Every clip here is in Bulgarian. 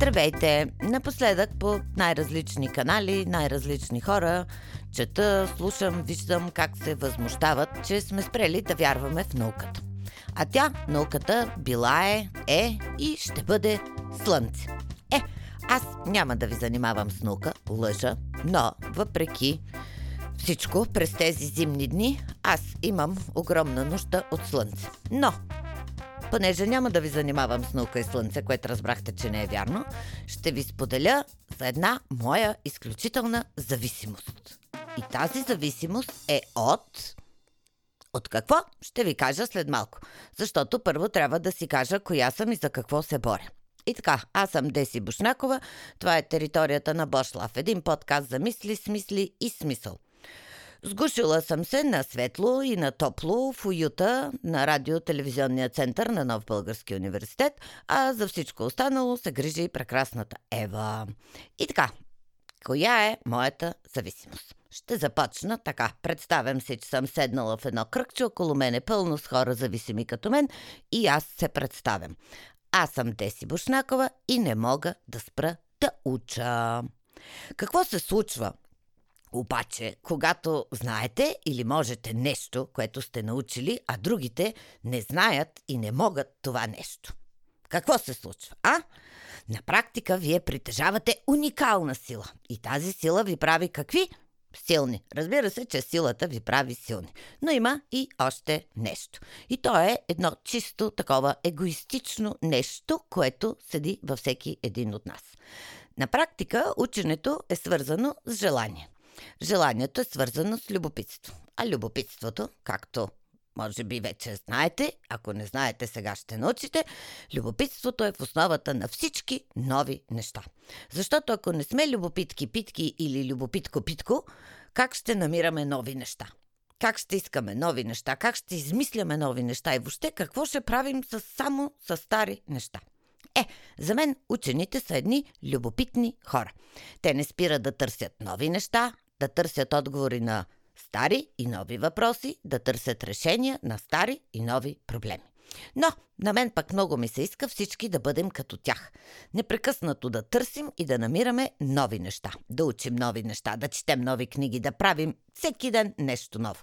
Здравейте! Напоследък по най-различни канали, най-различни хора чета, слушам, виждам как се възмущават, че сме спрели да вярваме в науката. А тя, науката, била е, е и ще бъде слънце. Е, аз няма да ви занимавам с наука, лъжа, но въпреки всичко през тези зимни дни аз имам огромна нужда от слънце. Но Понеже няма да ви занимавам с наука и слънце, което разбрахте, че не е вярно, ще ви споделя за една моя изключителна зависимост. И тази зависимост е от... От какво? Ще ви кажа след малко. Защото първо трябва да си кажа коя съм и за какво се боря. И така, аз съм Деси Бушнакова. Това е територията на Бошлав. Един подкаст за мисли, смисли и смисъл – Сгушила съм се на светло и на топло в уюта на радио-телевизионния център на Нов Български университет, а за всичко останало се грижи и прекрасната Ева. И така, коя е моята зависимост? Ще започна така. Представям се, че съм седнала в едно кръгче, около мен е пълно с хора зависими като мен и аз се представям. Аз съм Деси Бушнакова и не мога да спра да уча. Какво се случва, обаче, когато знаете или можете нещо, което сте научили, а другите не знаят и не могат това нещо. Какво се случва, а? На практика вие притежавате уникална сила. И тази сила ви прави какви? Силни. Разбира се, че силата ви прави силни. Но има и още нещо. И то е едно чисто такова егоистично нещо, което седи във всеки един от нас. На практика ученето е свързано с желание. Желанието е свързано с любопитство. А любопитството, както може би вече знаете, ако не знаете, сега ще научите, любопитството е в основата на всички нови неща. Защото ако не сме любопитки-питки или любопитко-питко, как ще намираме нови неща? Как ще искаме нови неща? Как ще измисляме нови неща? И въобще какво ще правим с, само с стари неща? Е, за мен учените са едни любопитни хора. Те не спират да търсят нови неща, да търсят отговори на стари и нови въпроси, да търсят решения на стари и нови проблеми. Но на мен пък много ми се иска всички да бъдем като тях. Непрекъснато да търсим и да намираме нови неща. Да учим нови неща, да четем нови книги, да правим всеки ден нещо ново.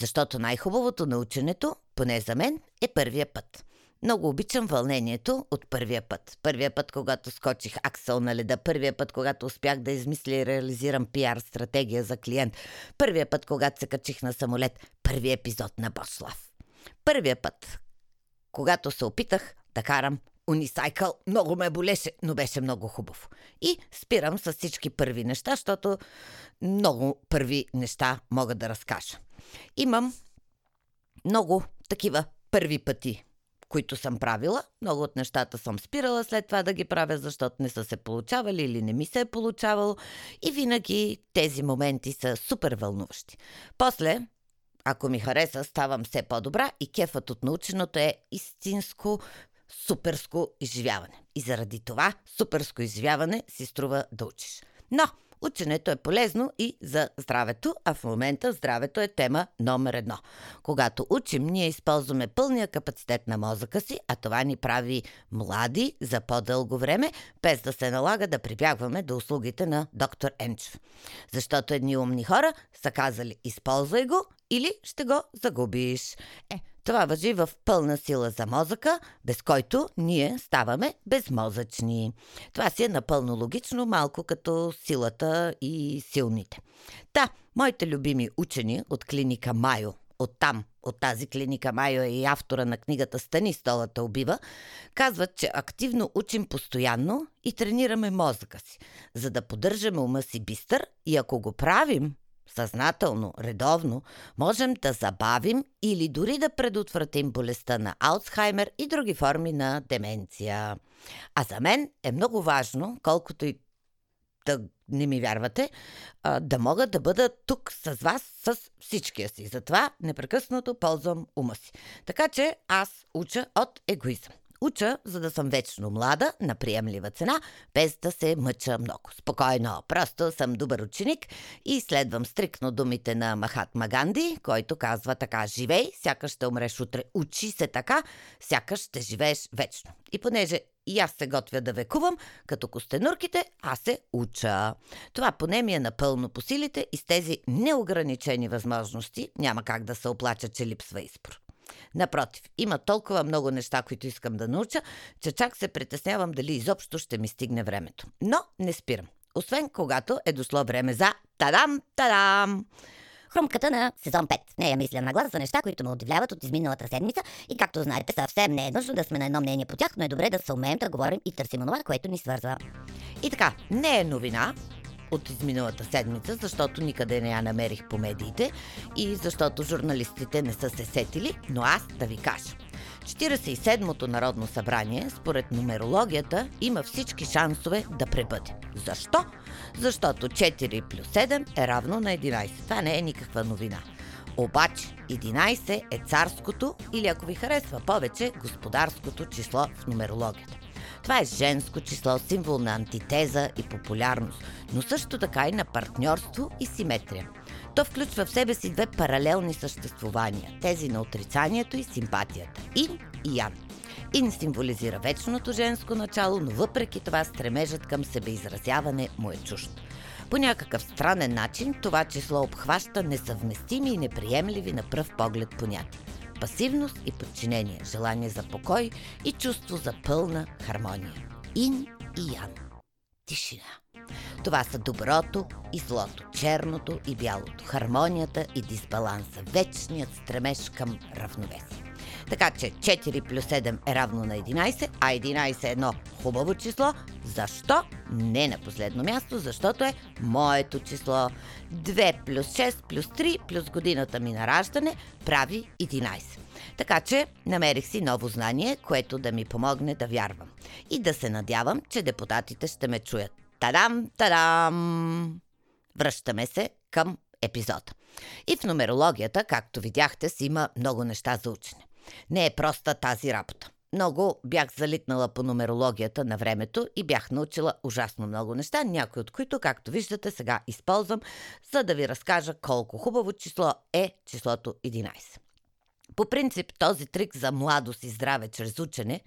Защото най-хубавото на ученето, поне за мен, е първия път. Много обичам вълнението от първия път. Първия път, когато скочих аксел на леда. Първия път, когато успях да измисля и реализирам пиар стратегия за клиент. Първия път, когато се качих на самолет. Първия епизод на Бошлав. Първия път, когато се опитах да карам унисайкъл, много ме болеше, но беше много хубаво. И спирам с всички първи неща, защото много първи неща мога да разкажа. Имам много такива първи пъти които съм правила. Много от нещата съм спирала след това да ги правя, защото не са се получавали или не ми се е получавало. И винаги тези моменти са супер вълнуващи. После, ако ми хареса, ставам все по-добра и кефът от наученото е истинско суперско изживяване. И заради това суперско изживяване си струва да учиш. Но Ученето е полезно и за здравето, а в момента здравето е тема номер едно. Когато учим, ние използваме пълния капацитет на мозъка си, а това ни прави млади за по-дълго време, без да се налага да прибягваме до услугите на доктор Енчев. Защото едни умни хора са казали използвай го или ще го загубиш. Е, това въжи в пълна сила за мозъка, без който ние ставаме безмозъчни. Това си е напълно логично, малко като силата и силните. Та, моите любими учени от клиника Майо, от там, от тази клиника Майо е и автора на книгата Стани столата убива, казват, че активно учим постоянно и тренираме мозъка си, за да поддържаме ума си бистър и ако го правим, съзнателно, редовно, можем да забавим или дори да предотвратим болестта на Алцхаймер и други форми на деменция. А за мен е много важно, колкото и да не ми вярвате, да мога да бъда тук с вас, с всичкия си. Затова непрекъснато ползвам ума си. Така че аз уча от егоизъм. Уча, за да съм вечно млада, на приемлива цена, без да се мъча много. Спокойно, просто съм добър ученик и следвам стрикно думите на Махат Маганди, който казва така «Живей, сякаш ще умреш утре. Учи се така, сякаш ще живееш вечно». И понеже и аз се готвя да векувам, като костенурките, аз се уча. Това поне ми е напълно по силите и с тези неограничени възможности няма как да се оплача, че липсва избор. Напротив, има толкова много неща, които искам да науча, че чак се притеснявам дали изобщо ще ми стигне времето. Но не спирам. Освен когато е дошло време за тадам, тадам! хрумката на сезон 5. Не я мисля на глас за неща, които ме удивляват от изминалата седмица и както знаете, съвсем не е нужно да сме на едно мнение по тях, но е добре да се умеем да говорим и търсим онова, което ни свързва. И така, не е новина, от изминалата седмица, защото никъде не я намерих по медиите и защото журналистите не са се сетили, но аз да ви кажа. 47-то Народно събрание, според нумерологията, има всички шансове да пребъде. Защо? Защото 4 плюс 7 е равно на 11. Това не е никаква новина. Обаче 11 е царското или ако ви харесва повече, господарското число в нумерологията. Това е женско число, символ на антитеза и популярност, но също така и на партньорство и симетрия. То включва в себе си две паралелни съществувания тези на отрицанието и симпатията Ин и Ян. Ин символизира вечното женско начало, но въпреки това стремежът към себеизразяване му е чужд. По някакъв странен начин това число обхваща несъвместими и неприемливи на пръв поглед понятия. Пасивност и подчинение, желание за покой и чувство за пълна хармония. Ин и Ян. Тишина. Това са доброто и злото, черното и бялото, хармонията и дисбаланса, вечният стремеж към равновесие. Така че 4 плюс 7 е равно на 11, а 11 е едно хубаво число. Защо? Не на последно място, защото е моето число. 2 плюс 6 плюс 3 плюс годината ми на раждане прави 11. Така че намерих си ново знание, което да ми помогне да вярвам. И да се надявам, че депутатите ще ме чуят. Тадам, тадам! Връщаме се към епизода. И в нумерологията, както видяхте, си има много неща за учене. Не е проста тази работа. Много бях залитнала по нумерологията на времето и бях научила ужасно много неща, някои от които, както виждате, сега използвам, за да ви разкажа колко хубаво число е числото 11. По принцип, този трик за младост и здраве чрез учене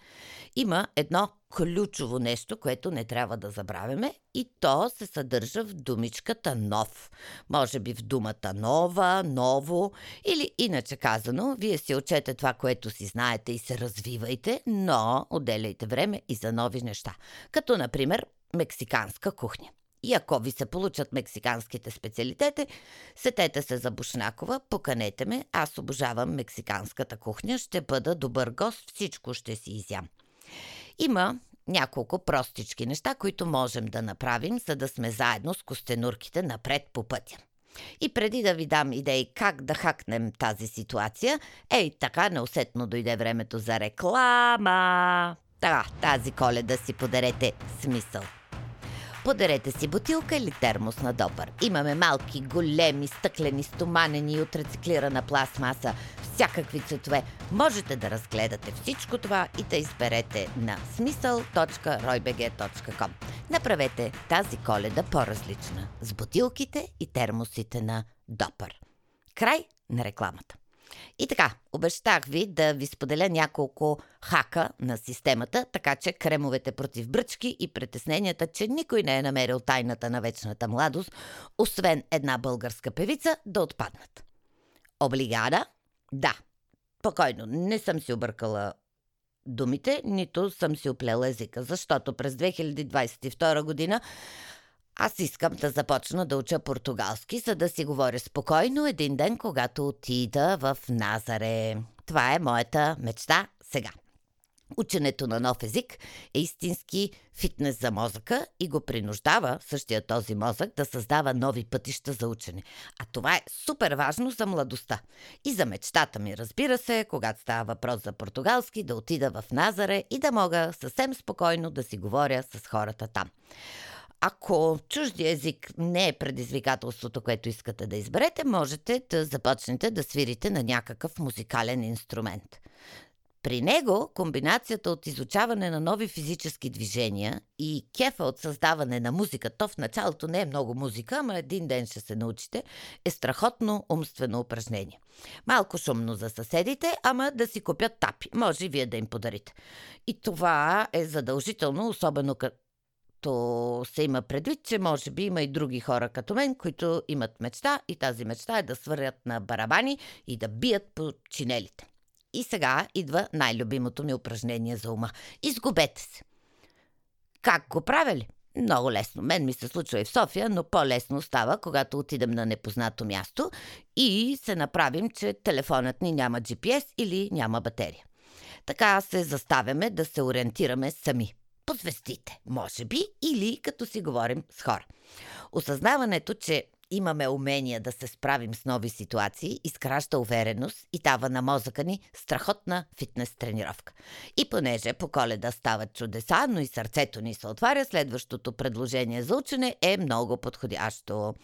има едно ключово нещо, което не трябва да забравяме и то се съдържа в думичката нов. Може би в думата нова, ново или иначе казано, вие си учете това, което си знаете и се развивайте, но отделяйте време и за нови неща. Като, например, мексиканска кухня. И ако ви се получат мексиканските специалитети, сетете се за Бушнакова, поканете ме, аз обожавам мексиканската кухня, ще бъда добър гост, всичко ще си изям. Има няколко простички неща, които можем да направим, за да сме заедно с костенурките напред по пътя. И преди да ви дам идеи как да хакнем тази ситуация, ей така неусетно дойде времето за реклама. Така, тази коледа си подарете смисъл. Подарете си бутилка или термос на добър. Имаме малки, големи, стъклени, стоманени от рециклирана пластмаса, всякакви цветове. Можете да разгледате всичко това и да изберете на смисъл.roybg.com. Направете тази коледа по-различна с бутилките и термосите на Допър. Край на рекламата. И така, обещах ви да ви споделя няколко хака на системата, така че кремовете против бръчки и притесненията, че никой не е намерил тайната на вечната младост, освен една българска певица, да отпаднат. Облигада? Да. Спокойно, не съм си объркала думите, нито съм си оплела езика, защото през 2022 година аз искам да започна да уча португалски, за да си говоря спокойно един ден, когато отида в Назаре. Това е моята мечта сега. Ученето на нов език е истински фитнес за мозъка и го принуждава същия този мозък да създава нови пътища за учене. А това е супер важно за младостта. И за мечтата ми, разбира се, когато става въпрос за португалски, да отида в Назаре и да мога съвсем спокойно да си говоря с хората там. Ако чужди език не е предизвикателството, което искате да изберете, можете да започнете да свирите на някакъв музикален инструмент. При него комбинацията от изучаване на нови физически движения и кефа от създаване на музика, то в началото не е много музика, ама един ден ще се научите, е страхотно умствено упражнение. Малко шумно за съседите, ама да си купят тапи. Може и вие да им подарите. И това е задължително, особено като се има предвид, че може би има и други хора като мен, които имат мечта и тази мечта е да свърят на барабани и да бият по чинелите. И сега идва най-любимото ми упражнение за ума. Изгубете се. Как го правя ли? Много лесно. Мен ми се случва и в София, но по-лесно става, когато отидем на непознато място и се направим, че телефонът ни няма GPS или няма батерия. Така се заставяме да се ориентираме сами. По звездите, може би, или като си говорим с хора. Осъзнаването, че имаме умения да се справим с нови ситуации, изкраща увереност и дава на мозъка ни страхотна фитнес тренировка. И понеже по коледа стават чудеса, но и сърцето ни се отваря, следващото предложение за учене е много подходящо.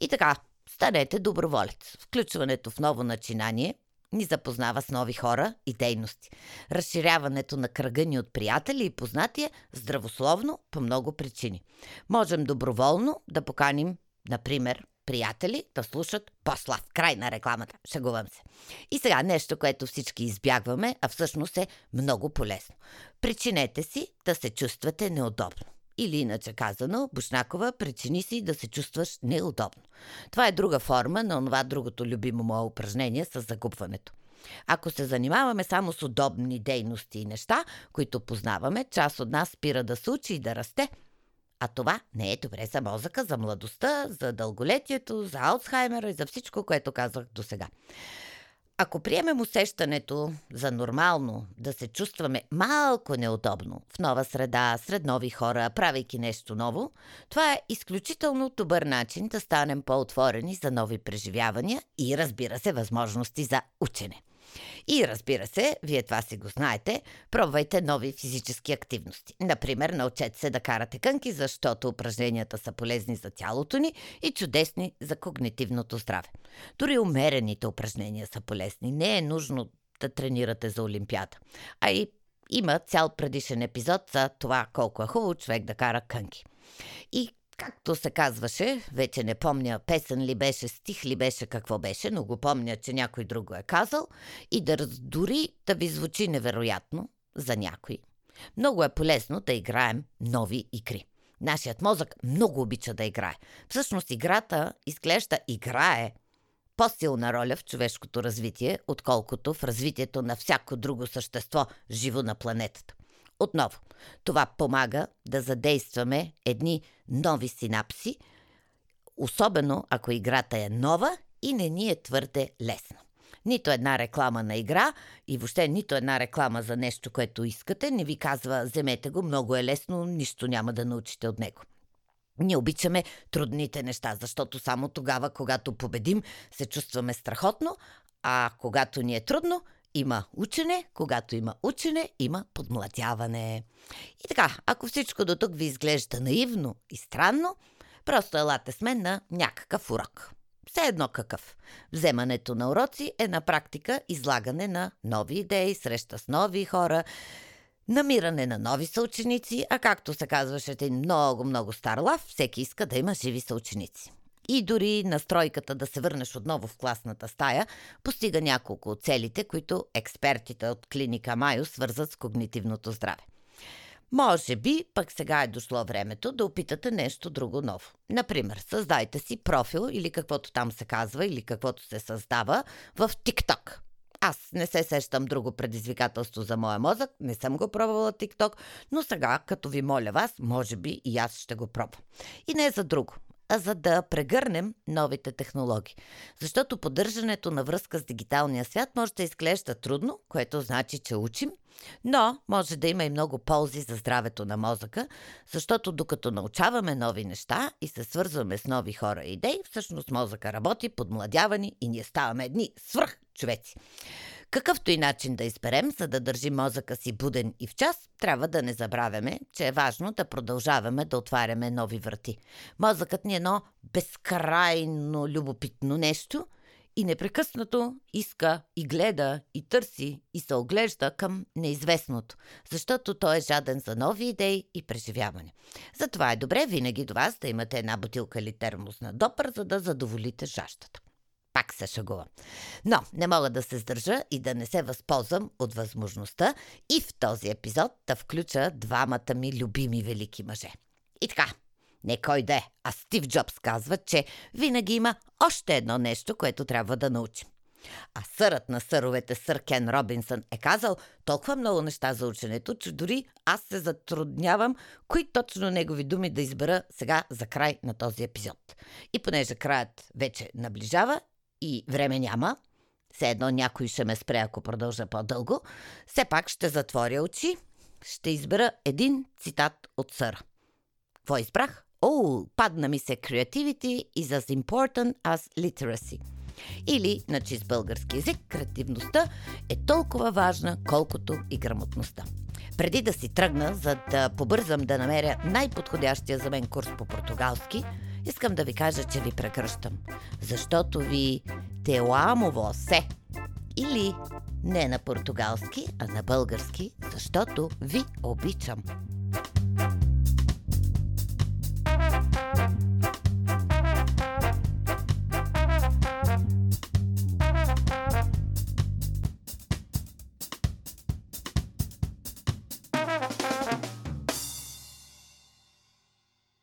И така, станете доброволец. Включването в ново начинание ни запознава с нови хора и дейности. Разширяването на кръга ни от приятели и познати е здравословно по много причини. Можем доброволно да поканим, например, приятели да слушат по-слав. Край на рекламата. Шагувам се. И сега нещо, което всички избягваме, а всъщност е много полезно. Причинете си да се чувствате неудобно. Или иначе казано, Бушнакова, причини си да се чувстваш неудобно. Това е друга форма на това другото любимо мое упражнение с загубването. Ако се занимаваме само с удобни дейности и неща, които познаваме, част от нас спира да се учи и да расте – а това не е добре за мозъка, за младостта, за дълголетието, за Алцхаймера и за всичко, което казах до сега. Ако приемем усещането за нормално да се чувстваме малко неудобно в нова среда, сред нови хора, правейки нещо ново, това е изключително добър начин да станем по-отворени за нови преживявания и, разбира се, възможности за учене. И разбира се, вие това си го знаете, пробвайте нови физически активности. Например, научете се да карате кънки, защото упражненията са полезни за тялото ни и чудесни за когнитивното здраве. Дори умерените упражнения са полезни. Не е нужно да тренирате за Олимпиада. А и има цял предишен епизод за това колко е хубаво човек да кара кънки. И Както се казваше, вече не помня песен ли беше, стих ли беше, какво беше, но го помня, че някой друг го е казал и да дори да ви звучи невероятно за някой. Много е полезно да играем нови игри. Нашият мозък много обича да играе. Всъщност играта изглежда играе по-силна роля в човешкото развитие, отколкото в развитието на всяко друго същество, живо на планетата. Отново, това помага да задействаме едни нови синапси, особено ако играта е нова и не ни е твърде лесна. Нито една реклама на игра и въобще нито една реклама за нещо, което искате, не ви казва вземете го, много е лесно, нищо няма да научите от него. Ние обичаме трудните неща, защото само тогава, когато победим, се чувстваме страхотно, а когато ни е трудно, има учене, когато има учене, има подмладяване. И така, ако всичко до тук ви изглежда наивно и странно, просто елате с мен на някакъв урок. Все едно какъв. Вземането на уроци е на практика излагане на нови идеи, среща с нови хора, намиране на нови съученици, а както се казваше един много-много стар лав, всеки иска да има живи съученици и дори настройката да се върнеш отново в класната стая, постига няколко от целите, които експертите от клиника Майо свързат с когнитивното здраве. Може би пък сега е дошло времето да опитате нещо друго ново. Например, създайте си профил или каквото там се казва, или каквото се създава в TikTok. Аз не се сещам друго предизвикателство за моя мозък, не съм го пробвала TikTok, но сега, като ви моля вас, може би и аз ще го пробвам. И не за друго а за да прегърнем новите технологии. Защото поддържането на връзка с дигиталния свят може да изглежда трудно, което значи, че учим, но може да има и много ползи за здравето на мозъка, защото докато научаваме нови неща и се свързваме с нови хора и идеи, всъщност мозъка работи, подмладявани и ние ставаме едни свръх човеци. Какъвто и начин да изберем, за да държим мозъка си буден и в час, трябва да не забравяме, че е важно да продължаваме да отваряме нови врати. Мозъкът ни е едно безкрайно любопитно нещо и непрекъснато иска и гледа и търси и се оглежда към неизвестното, защото той е жаден за нови идеи и преживяване. Затова е добре винаги до вас да имате една бутилка или термос на допър, за да задоволите жащата. Пак се шагувам. Но не мога да се сдържа и да не се възползвам от възможността и в този епизод да включа двамата ми любими велики мъже. И така, не кой да е, а Стив Джобс казва, че винаги има още едно нещо, което трябва да научим. А сърът на съровете сър Кен Робинсън е казал толкова много неща за ученето, че дори аз се затруднявам кои точно негови думи да избера сега за край на този епизод. И понеже краят вече наближава и време няма, все едно някой ще ме спре, ако продължа по-дълго, все пак ще затворя очи, ще избера един цитат от съра. Какво избрах? О, падна ми се creativity is as important as literacy. Или, на чист български язик, креативността е толкова важна, колкото и грамотността. Преди да си тръгна, за да побързам да намеря най-подходящия за мен курс по португалски, искам да ви кажа, че ви прекръщам. Защото ви теламово се. Или не на португалски, а на български, защото ви обичам.